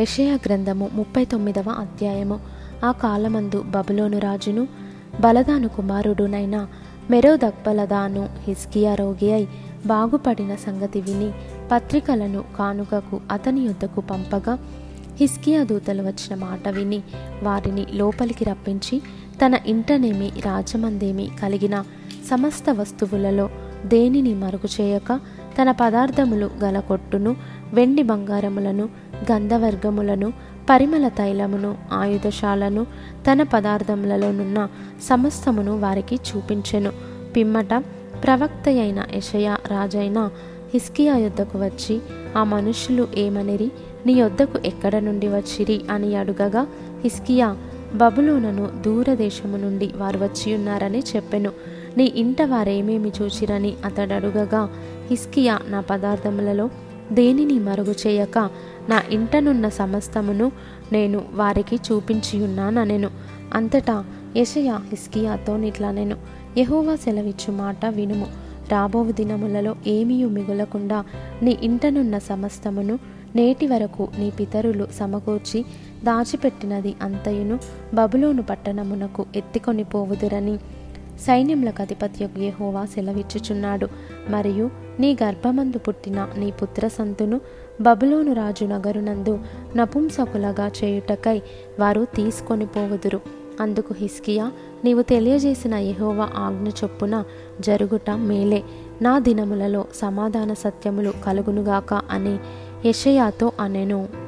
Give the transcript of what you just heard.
యషయ గ్రంథము ముప్పై తొమ్మిదవ అధ్యాయము. ఆ కాలమందు బబులోను రాజును బలదాను కుమారుడునైన మెరోదక్బలదాను హిస్కియా రోగి అయి బాగుపడిన సంగతి విని పత్రికలను కానుకకు అతని యొద్దకు పంపగా హిస్కియా దూతలు వచ్చిన మాట విని వారిని లోపలికి రప్పించి తన ఇంటనేమి రాజమందేమి కలిగిన సమస్త వస్తువులలో దేనిని మరుగు చేయక తన పదార్థములు గల కొట్టును వెండి బంగారములను గంధవర్గములను పరిమళ తైలమును ఆయుధశాలను తన పదార్థములలోనున్న సమస్తమును వారికి చూపించెను. పిమ్మట ప్రవక్త అయిన యషయ రాజైన హిస్కియా యొద్దకు వచ్చి ఆ మనుషులు ఏమనిరి? నీ యొద్దకు ఎక్కడ నుండి వచ్చిరి? అని అడుగగా హిస్కియా బబులోనను దూరదేశము నుండి వారు వచ్చి ఉన్నారని చెప్పెను. నీ ఇంట వారేమేమి చూచిరని? అతడు అడుగగా హిస్కియా నా పదార్థములలో దేనిని మరుగు చేయక నా ఇంటనున్న సమస్తమును నేను వారికి చూపించియున్నానెను అంతటా యషయ హిస్కియాతో ఇట్లా నేను యహోవా సెలవిచ్చు మాట వినుము. రాబోవు దినములలో ఏమీయు మిగులకుండా నీ ఇంటనున్న సమస్తమును నేటి వరకు నీ పితరులు సమకూర్చి దాచిపెట్టినది అంతయును బబులోను పట్టణమునకు ఎత్తికొని పోవుదురని సైన్యములకు అధిపత్యకు యహోవా సెలవిచ్చుచున్నాడు. మరియు నీ గర్భమందు పుట్టిన నీ పుత్ర సంతును బబులోను రాజు నగరునందు నపుంసకులగా చేయుటకై వారు తీసుకొని పోవుదురు. అందుకు హిస్కియా నీవు తెలియజేసిన యహోవ ఆజ్ఞ చొప్పున జరుగుట మేలే. నా దినములలో సమాధాన సత్యములు కలుగునుగాక అని యషయాతో అనెను.